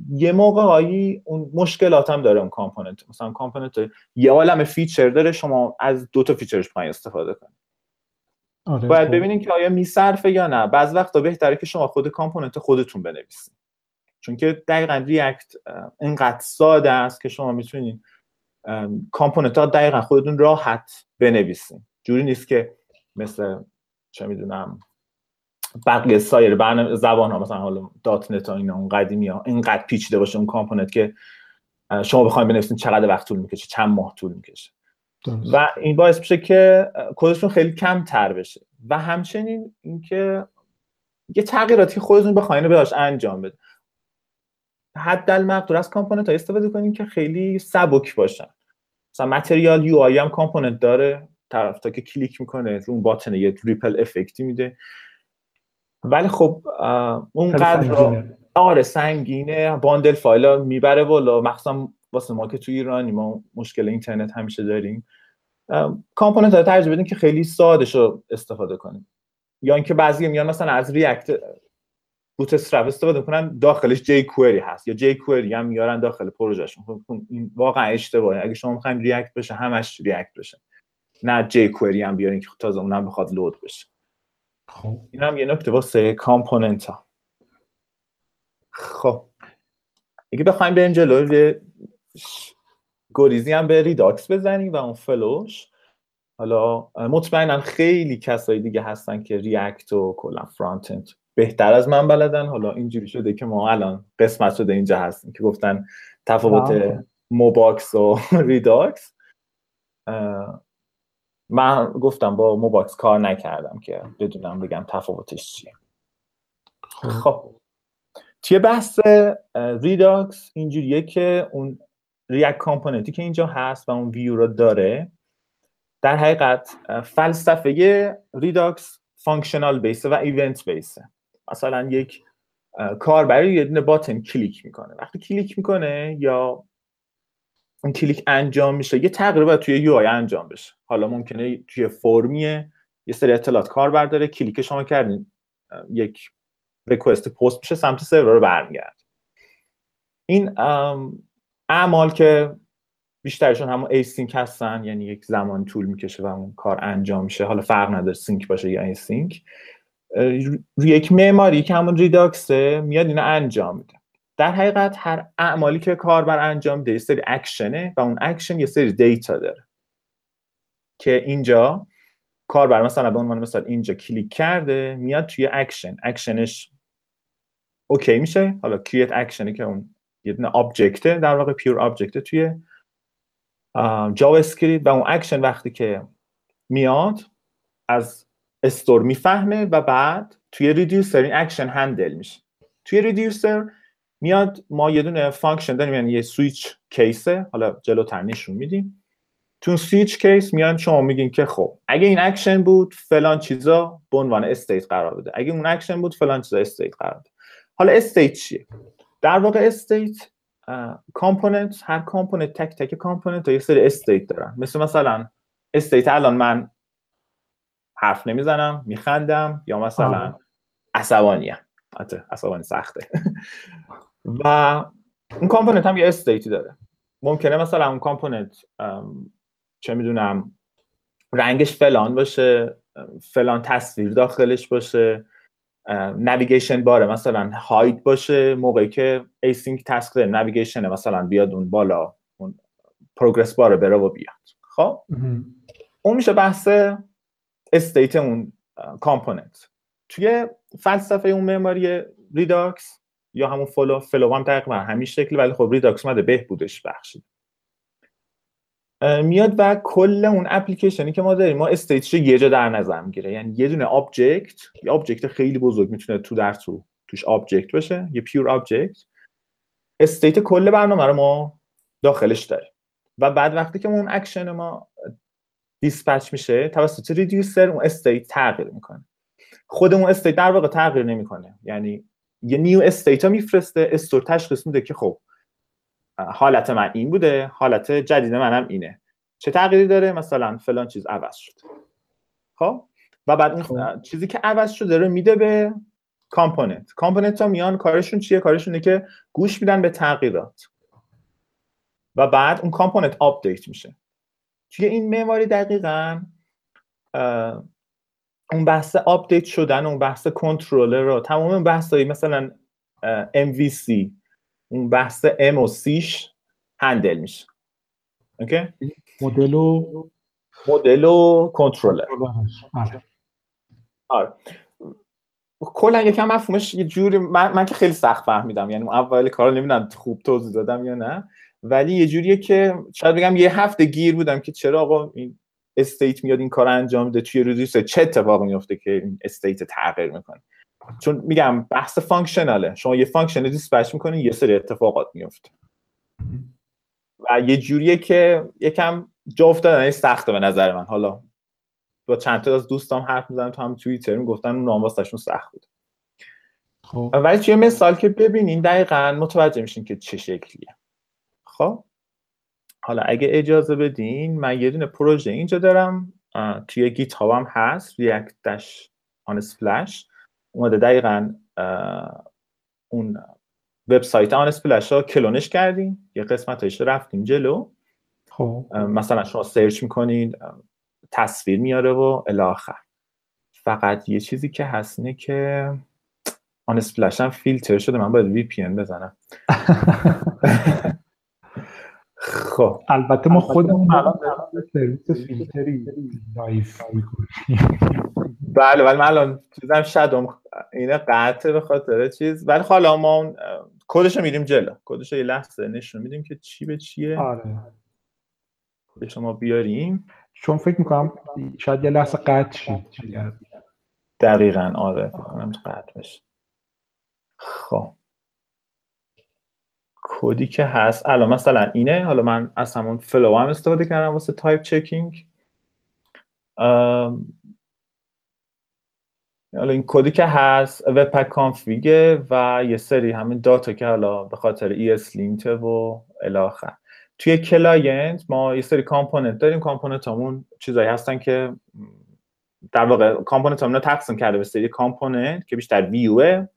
یه موقع هایی اون مشکلات هم داره اون component. مثلا component یه عالم feature داره شما از دو تا feature ش میاین استفاده کنید آره باید خب. ببینین که آیا میصرفه یا نه. بعض وقتا بهتره که شما خود component خودتون بنویسید چون که دقیقا React اینقدر ساده است که شما می‌تونین component ها دقیقا خودتون راحت بنویسین. جوری نیست که مثل چه می‌دونم بقیه سایر برنامه زبان ها مثلا حالا .NET ها اینا اون قدیمی ها اینقدر پیچیده باشه اون component که شما بخواید بنویسین چقدر وقت طول می‌کشه چند ماه طول می‌کشه. و این باعث میشه که کدشون خیلی کم تر بشه. و همچنین اینکه یه تغییراتی خودتون بخواین بهش انجام بده حد مقدور از component ها استفاده کنیم که خیلی سبک باشن. مثلا Material UI هم component داره طرف تا که کلیک می‌کنه رو اون button یه ripple effect ی میده. ولی خب اونقدر آره سنگینه. bundle file می‌بره بالا. مخصوصا واسه ما که توی ایرانی ما مشکل اینترنت همیشه داریم. component ها ترجیح بدین که خیلی سادش رو استفاده کنیم. یا اینکه بعضی میان مثلا از React Bootstrap استفاده کنن داخلش jQuery هست. یا jQuery هم میارن داخل پروژهشون. خب، این واقعا اشتباهه. اگه شما می‌خواین React بشه همش React بشه. نه jQuery هم بیارین که تازه اونم بخواد load بشه. خب. این هم یه نکته واسه component ها خب. اگه بخوایم بریم جلو گریزی هم به Redux بزنیم و اون flow ش. حالا مطمئنا خیلی کسایی دیگه هستن که React و کلا front-end بهتر از من بلدن. حالا اینجوری شده که ما الان قسمت شده اینجا هستیم که گفتن تفاوت MobX و Redux. من گفتم با MobX کار نکردم که بدونم بگم تفاوتش چیه. خب, خب. توی بحث Redux اینجوریه که اون React component ی که اینجا هست و اون ویو رو داره در حقیقت فلسفه Redux functional base ه و event base ه مثلا یک کار برای یه دونه button کلیک می‌کنه. وقتی کلیک می‌کنه یا اون کلیک انجام میشه. یه تغییر توی UI انجام بشه. حالا ممکنه توی فرمیه یه سری اطلاعات کاربر داره کلیک شما کردین یک request post میشه سمت سرور و برمیگرده این اعمال که بیشترشون همون async هستن یعنی یک زمان طول می‌کشه و اون کار انجام میشه. حالا فرق نداره sync باشه یا async روی یک معماری که همون Redux ه میاد اینو انجام میده. در حقیقت هر اعمالی که کاربر انجام میده یه سری اکشنه و اون اکشن یه سری data داره. که اینجا کاربر مثلا به عنوان مثال اینجا کلیک کرده میاد توی action action ش OK میشه. حالا create action ی که اون یه دونه object ه در واقع pure object ه توی JavaScript و اون اکشن وقتی که میاد از store می‌فهمه و بعد توی reducer این action handle میشه. توی reducer میاد ما یه دونه function داریم یعنی یه switch case ه حالا جلوتر نشون میدیم. تو switch case میان شما میگین که خب اگه این اکشن بود فلان چیزا به عنوان state قرار بده. اگه اون اکشن بود فلان چیزا state قرار بده. حالا state چیه؟ در واقع state component هر component تک تک کامپوننت یه سری state دارن. مثل مثلا state الان من حرف نمی‌زنم میخندم یا مثلا عصبانیم. حتی عصبانی سخته. و اون component هم یه state ی داره. ممکنه مثلا اون کامپوننت چه می‌دونم رنگش فلان باشه فلان تصویر داخلش باشه navigation bar ه مثلا hide باشه موقعی که async task داره navigation مثلا بیاد اون بالا اون progress bar ه بره و بیاد. خب؟ اون میشه بحث state اون component. توی فلسفه اون معماری Redux یا همون فلو فلو هم تقریبا همین شکل ولی خب Redux اومده بهبودش بخشید. میاد و کل اون اپلیکیشنی که ما داریم ما state ش یه جا در نظر می‌گیره. یعنی یه دونه object یه object خیلی بزرگ می‌تونه تو در تو توش object باشه یه pure object state کل برنامه رو ما داخلش داریم. و بعد وقتی که اون اکشن ما dispatch میشه توسط reducer اون state تغییر می‌کنه. خود اون state در واقع تغییر نمی‌کنه. یعنی یه new state ها میفرسته store تشخیص میده که خب حالت من این بوده حالت جدید منم اینه. چه تغییری داره؟ مثلا فلان چیز عوض شد. خب؟ و بعد اون خب. چیزی که عوض شده رو میده به component component ها میان کارشون چیه؟ کارشونه که گوش میدن به تغییرات. و بعد اون component update میشه. توی این معماری دقیقا اون بحث update شدن اون بحث کنترلر رو. تمام بحثایی مثلا MVC اون بحث M و C ش handle میشه. okay؟ model و مدل و کنترلر آره. آره. کلا یکم مفهومش یه جوری من, من که خیلی سخت فهمیدم. یعنی اول کار نمی‌دونم خوب توضیح دادم یا نه. ولی یه جوریه که شاید بگم یه هفته گیر بودم که چرا آقا این state میاد این کار انجام میده توی reducer چه اتفاقی میفته که این state تغییر می‌کنه؟ چون میگم بحث functional ه شما یه function dispatch می‌کنین یه سری اتفاقات میفته و یه جوریه که یکم جا افتادن سخته به نظر من. حالا با چند تا از دوستام حرف می‌زنم تو هم توییتر می‌گفتن اون نام سخت بود. خب. ولی توی مثال که ببینین دقیقا متوجه میشین که چه شکلیه. خب؟ حالا اگه اجازه بدین من یه دونه پروژه اینجا دارم توی گیت هم هست ریاکت داش آن سپلش اومده دقیقا اون وبسایت Unsplash رو کلونش کردیم. یه قسمتش رفتیم جلو. خب. مثلا شما search می‌کنین تصویر میاره و الی آخر فقط یه چیزی که هست اینه که Unsplash هم فیلتر شده. من باید VP بزنم. خب. البته ما خودمون الان سرویس فیلتری live بله ولی من الان چیزم شدم اینه قطعه به خاطر چیز. ولی حالا ما اون کدش رو میریم جلو. کدش یه لحظه نشون میدیم که چی به چیه. آره. کدش ما بیاریم. چون فکر می‌کنم شاید یه لحظه قطع شید دقیقا آره قطع بشه. خب. کدی که هست. الان مثلا اینه. حالا من از همون Flow هم استفاده کردم واسه type checking حالا این کدی که هست webpack config ه و یه سری همین data که حالا به خاطر اس و الی آخر توی client ما یه سری component داریم. component همون چیزایی هستن که در واقع component همون تقسیم کرده به سری component که بیشتر view ه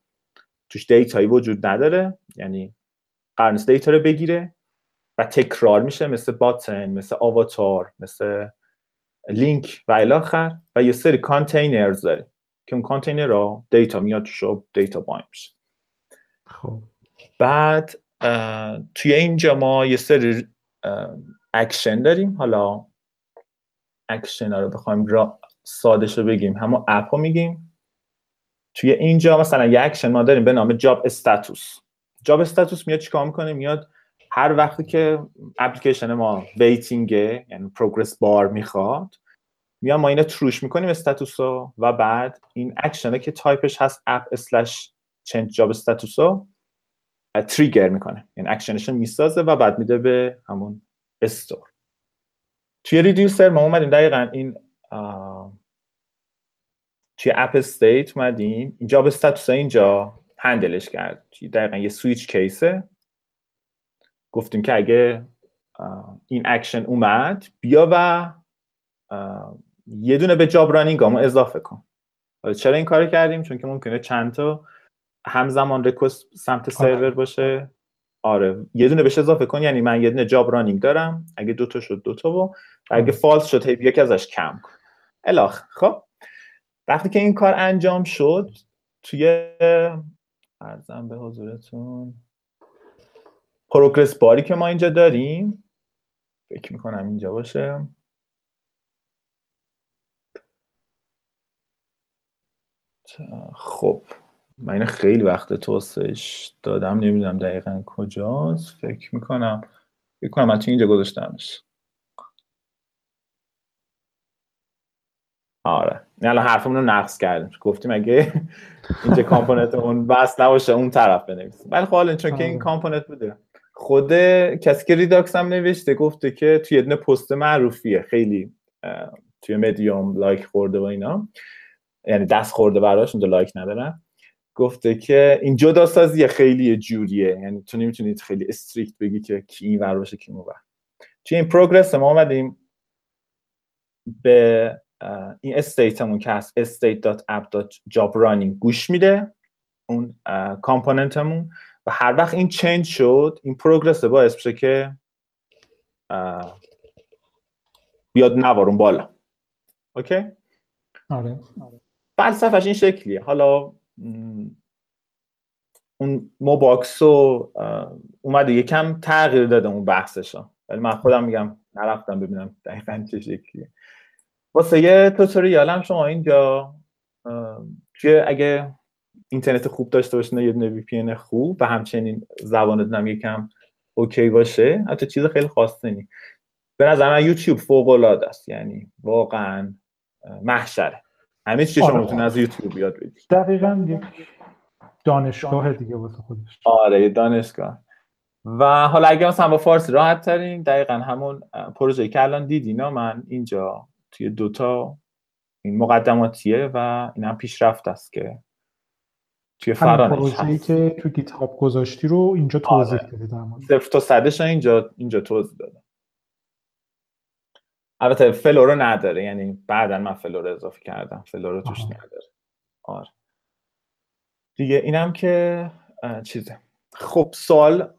توش data یی وجود نداره. یعنی قرار data رو بگیره و تکرار میشه مثل button مثل avatar مثل لینک و الی آخر. و یه سری containers داره که اون کانتینر رو data میاد توش data bind میشه. خب. بعد توی اینجا ما یه سری اکشن داریم. حالا اکشن ها رو بخوایم را سادش رو بگیم. همون app رو میگیم. توی اینجا مثلا یه اکشن ما داریم به نام job status. job status میاد چیکار می‌کنه؟ میاد هر وقتی که اپلیکیشن ما waiting ه یعنی progress bar می‌خواد میاد ما اینو true ش می‌کنیم status رو و بعد این اکشنه که تایپش هست app slash change job status رو trigger می‌کنه. یعنی اکشنش می‌سازه و بعد میده به همون store توی reducer ما اومدیم. دقیقا این توی app state اومدیم. job status اینجا. handle ش کرد. دقیقا یه switch case ه. گفتیم که اگه این اکشن اومد بیا و یه دونه به job running ما اضافه کن. چرا این کار کردیم؟ چون که ممکنه چند تا همزمان request سمت سرور باشه. آره یه دونه بهش اضافه کن. یعنی من یه دونه job running دارم. اگه دوتا شد دوتا و اگه false شد هی یکی ازش کم کن. الی آخر خب. وقتی که این کار انجام شد توی ارزم به حضورتون. پروگرس باری که ما اینجا داریم فکر می‌کنم اینجا باشه. خب من خیلی وقت توسعش دادم نمی‌دونم دقیقا کجاست. فکر می‌کنم فکر کنم من اینجا گذاشتمش. آره. الان حرفمون رو نقض کردیم. گفتیم اگه اینجا component اون بس نباشه اون طرف بنویسیم ولی خب چون که این component بوده. خود کسی که Redux هم نوشته گفته که توی یه پست معروفیه. خیلی توی Medium like خورده و اینا. یعنی دست خورده براش اونجا like ندارن. گفته که این جدا سازی خیلی جوریه. یعنی تو نمی‌تونید خیلی strict بگی که کی این ور باشه کی اون توی این progress ما آمدیم به این state مون که هست state.app.jobrunning گوش میده اون component مون و هر وقت این change شد این progress باعث بشه که بیاد نوارمون بالا. اوکی؟ آره. فلسفش این شکلیه. حالا اون MobX رو اومده یکم تغییر داده اون بحثش ولی من خودم میگم نرفتم ببینم دقیقا چه شکلیه. واسه یه توتوریال هم شما اینجا توی اگه اینترنت خوب داشته باشین یه دونه وی خوب و همچنین زبانتون هم یکم اوکی باشه حتی چیز خیلی خاصی نیست. به نظر من یوتیوب فوق العاده است یعنی واقعا محشره. همه چی شما آره. می‌تونید از یوتیوب یاد بگیرید. دقیقا یک دانشگاه دیگه واسه خودش. آره دانشگاه. و حالا اگه مثلا با فارسی راحت ترین دقیقا همون پروژه که الان دیدین من اینجا توی دوتا این مقدماتیه و این هم پیشرفت است که توی فرانش هست. که تو GitHub گذاشتی رو اینجا توضیح آره. بدی در مورد. صفر تا صدش اینجا اینجا توضیح دادم. البته Flow رو نداره یعنی بعدا من Flow رو اضافه کردم. Flow رو توش آها. نداره. آره. دیگه اینم که چیزه. خب سوال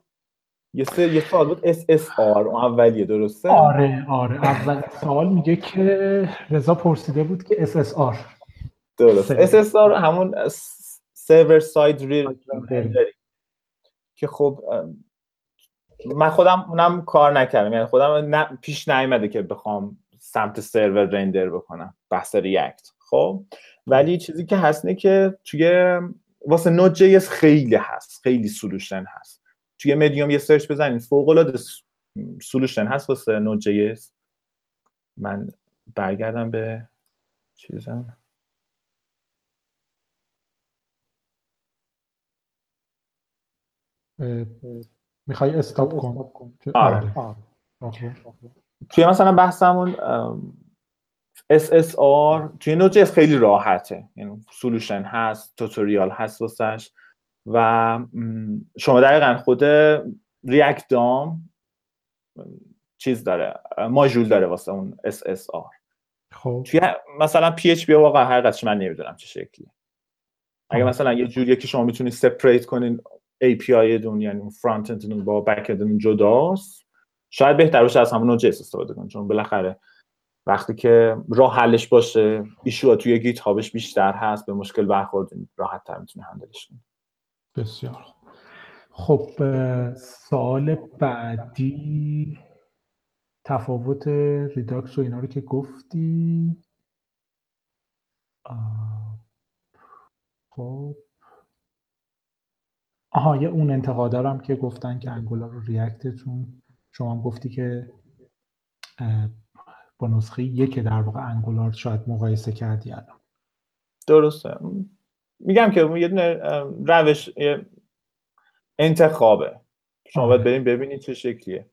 یه سر یه سوال بود. SSR اون اولیه درسته؟ آره آره. اول سوال میگه که رضا پرسیده بود که SSR درست. سرور. SSR همون سرور ساید ریل. که خب من خودم اونم کار نکردم. یعنی خودم نه پیش نیومده که بخوام سمت سرور رندر بکنم. بحث ریاکت خب؟ ولی چیزی که هست اینه که توی واسه Node.js خیلی هست. خیلی solution هست. توی مدیوم یه search بزنید فوق العاده solution هست واسه Node.js من برگردم به چیزم. می‌خوای stop کن؟ آره. آره. اوکی. توی مثلا بحثمون SSR توی Node خیلی راحته. یعنی solution هست tutorial هست واسش. و شما دقیقا خود React DOM چیز داره ماژول داره واسه اون SSR خب. توی مثلا PHP واقعا حقیقتش من نمی‌دونم چه شکلیه. اگه. مثلا یه جوریه که شما می‌تونید separate کنین API تون یعنی اون front-end تون با back-end تون جداست شاید بهتر باشه از همون نوجس استفاده کنید چون بالاخره وقتی که راه حلش باشه ایشو توی گیت هابش بیشتر هست به مشکل برخوردین راحت تر می‌تونه هندلش کنید بسیار. خب اه، سوال بعدی. تفاوت ریداکس و اینا رو که گفتی. خب. آها یه اون انتقادارم که گفتن که انگولار رو ریاکتتون. شما هم گفتی که با نسخه یک در واقع انگولار شاید مقایسه کردی الان. درسته. میگم که یه دونه روش یه انتخابه شما باید آره. بریم ببینید چه شکلیه.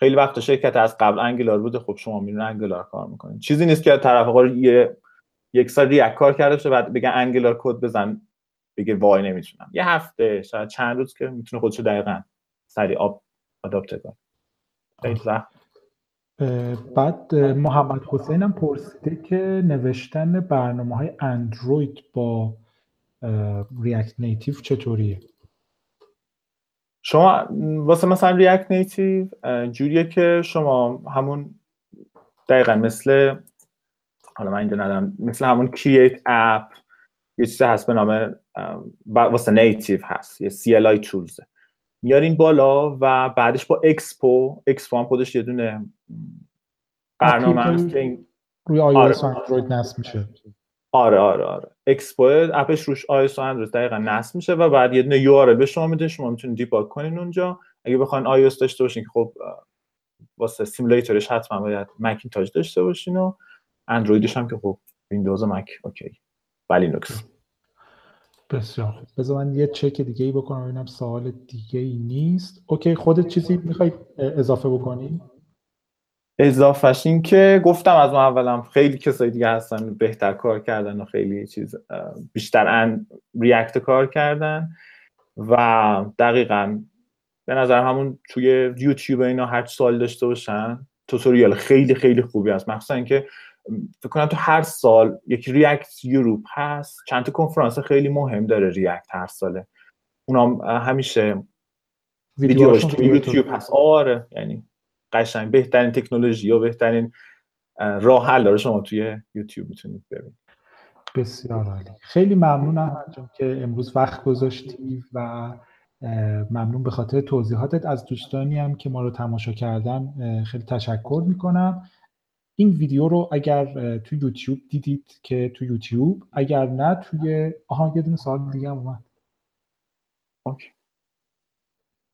خیلی وقت شرکت از قبل انگلار بوده خب شما میرین انگلار کار می‌کنین چیزی نیست که طرف آقا یه یک سال ریاکت کار کرده باشه بعد بگن انگلار کد بزن بگه وای نمی‌تونم. یه هفته شاید چند روز که می‌تونه خودشو دقیقا سریع آب آداپت کنه. بعد محمد حسین هم پرسیده که نوشتن برنامه های اندروید با ریاکت نیتیو چطوریه؟ شما واسه مثلا ریاکت نیتیو جوریه که شما همون دقیقا مثل حالا من اینجا ندارم مثل همون create app یه چیزی هست به نام واسه native هست یه CLI tools میارین بالا و بعدش با Expo Expo هم خودش یه دونه برنامه هست که روی و اندروید نصب میشه. آره آره آره. Expo app ش روش iOS و اندروید دقیقا نصب میشه و بعد یه دونه URL به شما میده شما می‌تونید debug کنین اونجا. اگه بخواین iOS داشته باشین که خب واسه simulator ش حتما باید مکینتاش داشته باشین و اندرویدش هم که خب ویندوز و مک اوکی. و لینوکس بسیار خوب. بذار من یه چک دیگه ای بکنم ببینم سوال دیگه ای نیست. اوکی خودت چیزی می‌خوای اضافه بکنی؟ اضافهش این که گفتم از اون اولم خیلی کسایی دیگه هستن بهتر کار کردن و خیلی چیز بیشتر ان React کار کردن و دقیقا به نظر همون توی یوتیوب اینا هر چی سوال داشته باشن توتوریال خیلی خیلی خوبی هست. مخصوصا اینکه فکر کنم تو هر سال یک ریاکت یوروپ هست چند تا کنفرانس خیلی مهم داره ریاکت هر ساله. اونام همیشه ویدیوش توی یوتیوب هست. آره یعنی قشنگ بهترین تکنولوژی و بهترین اه، راه حل داره شما توی یوتیوب می‌تونید ببینید. بسیار عالی. خیلی ممنون احمد جان که امروز وقت گذاشتی و ممنون به خاطر توضیحاتت. از دوستانی هم که ما رو تماشا کردن خیلی تشکر می‌کنم. این ویدیو رو اگر تو یوتیوب دیدید که تو یوتیوب اگر نه توی آها یه دونه سوال دیگه هم اومد.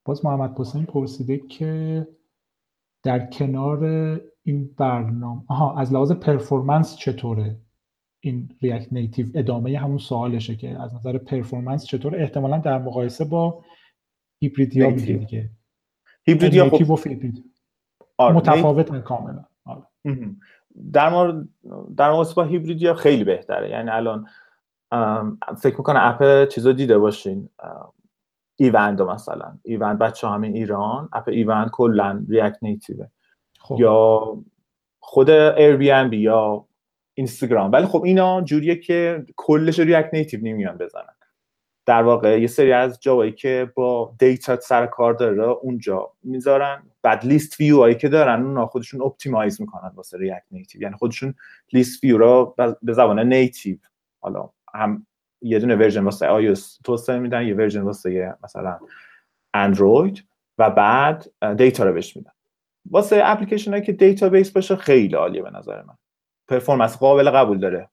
باز محمد حسین پرسیده که در کنار این برنامه آها از لحاظ پرفورمنس چطوره؟ این ریاکت نیتیو ادامه همون سوالشه که از نظر پرفورمنس چطور؟ احتمالا در مقایسه با هیبریدیا میگه دیگه. hybrid یا native و آره متفاوتن کاملا. آره. در مورد در مقایسه با هیبریدیا خیلی بهتره. یعنی الان فکر می‌کنه app چیزا دیده باشین. ایوند مثلا. ایوند بچه همین ایران app ایوند کلا React Native ه خب. یا خود Airbnb یا اینستاگرام ولی خب اینا جوریه که کلش React Native نمیان بزنن. در واقع یه سری از جاهایی که با دیتا سر کار داره اونجا می‌ذارن. بعد list view هایی که دارن اونا خودشون optimize می‌کنن واسه React Native یعنی خودشون list view رو به زبان native حالا هم یه دونه version واسه iOS توسعه میدن یه version واسه مثلا اندروید و بعد دیتا رو بهش میدن. واسه اپلیکیشن هایی که database باشه خیلی عالیه به نظر من. performance قابل قبول داره.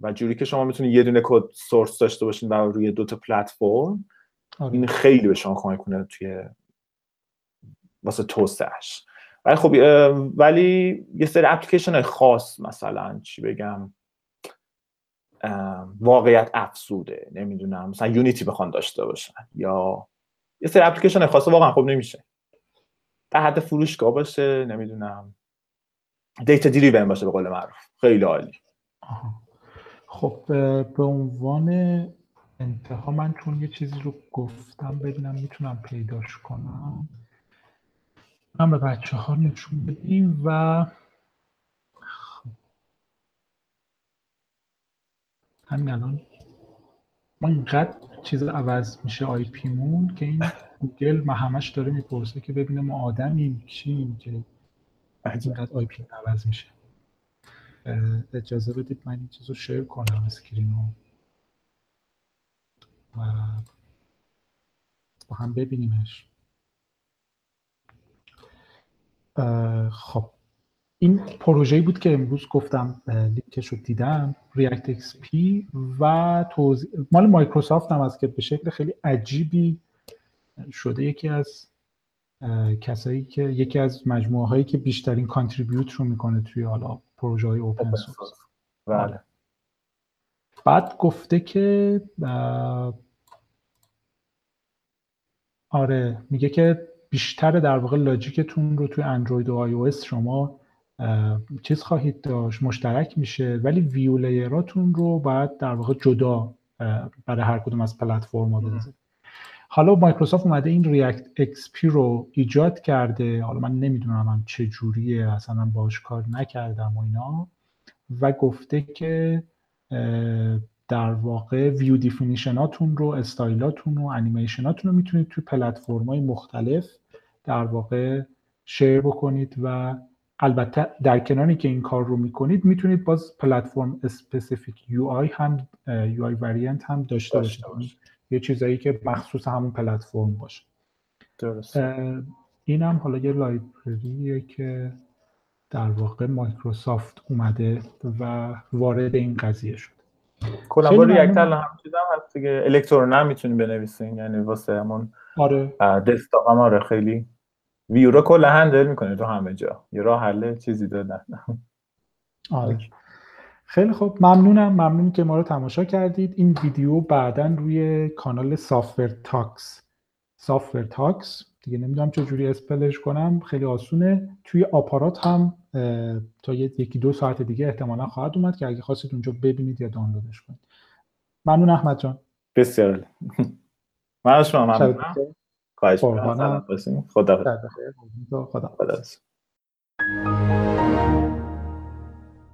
و جوری که شما می‌تونید یه دونه کد سورس داشته باشین و روی دو تا پلتفرم آره. این خیلی به شما کمک کنه توی واسه توسعهش ولی خب ولی یه سری اپلیکیشن خاص مثلا چی بگم واقعیت افسوده نمی‌دونم مثلا یونیتی بخوان داشته باشن یا یه سری اپلیکیشن خاصه واقعا خوب نمیشه. در حد فروشگاه باشه نمی‌دونم. data driven باشه به قول معروف. خیلی عالی. خب به عنوان انتها من چون یه چیزی رو گفتم ببینم می‌تونم پیداش کنم. من به بچه ها نشون بدیم و همین الان. ما اینقدر چیز عوض میشه IP مون که این گوگل ما همش داره می‌پرسه که ببینه ما آدمیم چیم که اینقدر IP عوض میشه. اجازه بدید من این چیز رو share کنم screen رو. و با هم ببینیمش. خب. این پروژه‌ای بود که امروز گفتم لینکش رو دیدم ReactXP و توضیح مال مایکروسافت هم است که به شکل خیلی عجیبی شده. یکی از کسایی که یکی از مجموعه هایی که بیشترین contribute رو می‌کنه توی حالا پروژه های open source بله. بعد گفته که آره میگه که بیشتر در واقع logic تون رو توی اندروید و iOS شما چیز خواهید داشت؟ مشترک میشه؟ ولی view layer اتون رو باید در واقع جدا برای هر کدوم از پلتفرم ها حالا مایکروسافت اومده این ReactXP رو ایجاد کرده. حالا من نمی‌دونم هم چه جوریه اصلا باش کار نکردم و اینا. و گفته که در واقع view definition اتون رو استایلاتون و انیمیشناتون رو می‌تونید توی پلتفرم های مختلف در واقع share بکنید و البته در کناری که این کار رو می‌کنید می‌تونید باز platform specific UI هم UI variant هم داشته باشید. یه چیزایی که مخصوص همون پلتفرم باشه. درست. این هم حالا یه لایبرریه که در واقع مایکروسافت اومده و وارد این قضیه شد. کلا با ریاکت هم چیز هم هست دیگه. الکترون هم می‌تونیم بنویسین یعنی واسه همون آره. دسکتاپ هم آره خیلی ویو رو کلا هندل می‌کنه تو همه جا. یه راه حل چیزی دادن آره. خیلی خوب. ممنونم. ممنون که ما رو تماشا کردید. این ویدیو بعدا روی کانال Software Talks Software Talks دیگه نمی‌دونم چجوری spell ش کنم. خیلی آسونه. توی آپارات هم تا یکی دو ساعت دیگه احتمالا خواهد اومد که اگه خواستید اونجا ببینید یا دانلودش کنید. ممنون احمد جان. بسیار. من شما ممنونم. خواهش خدا خدا خدا خدا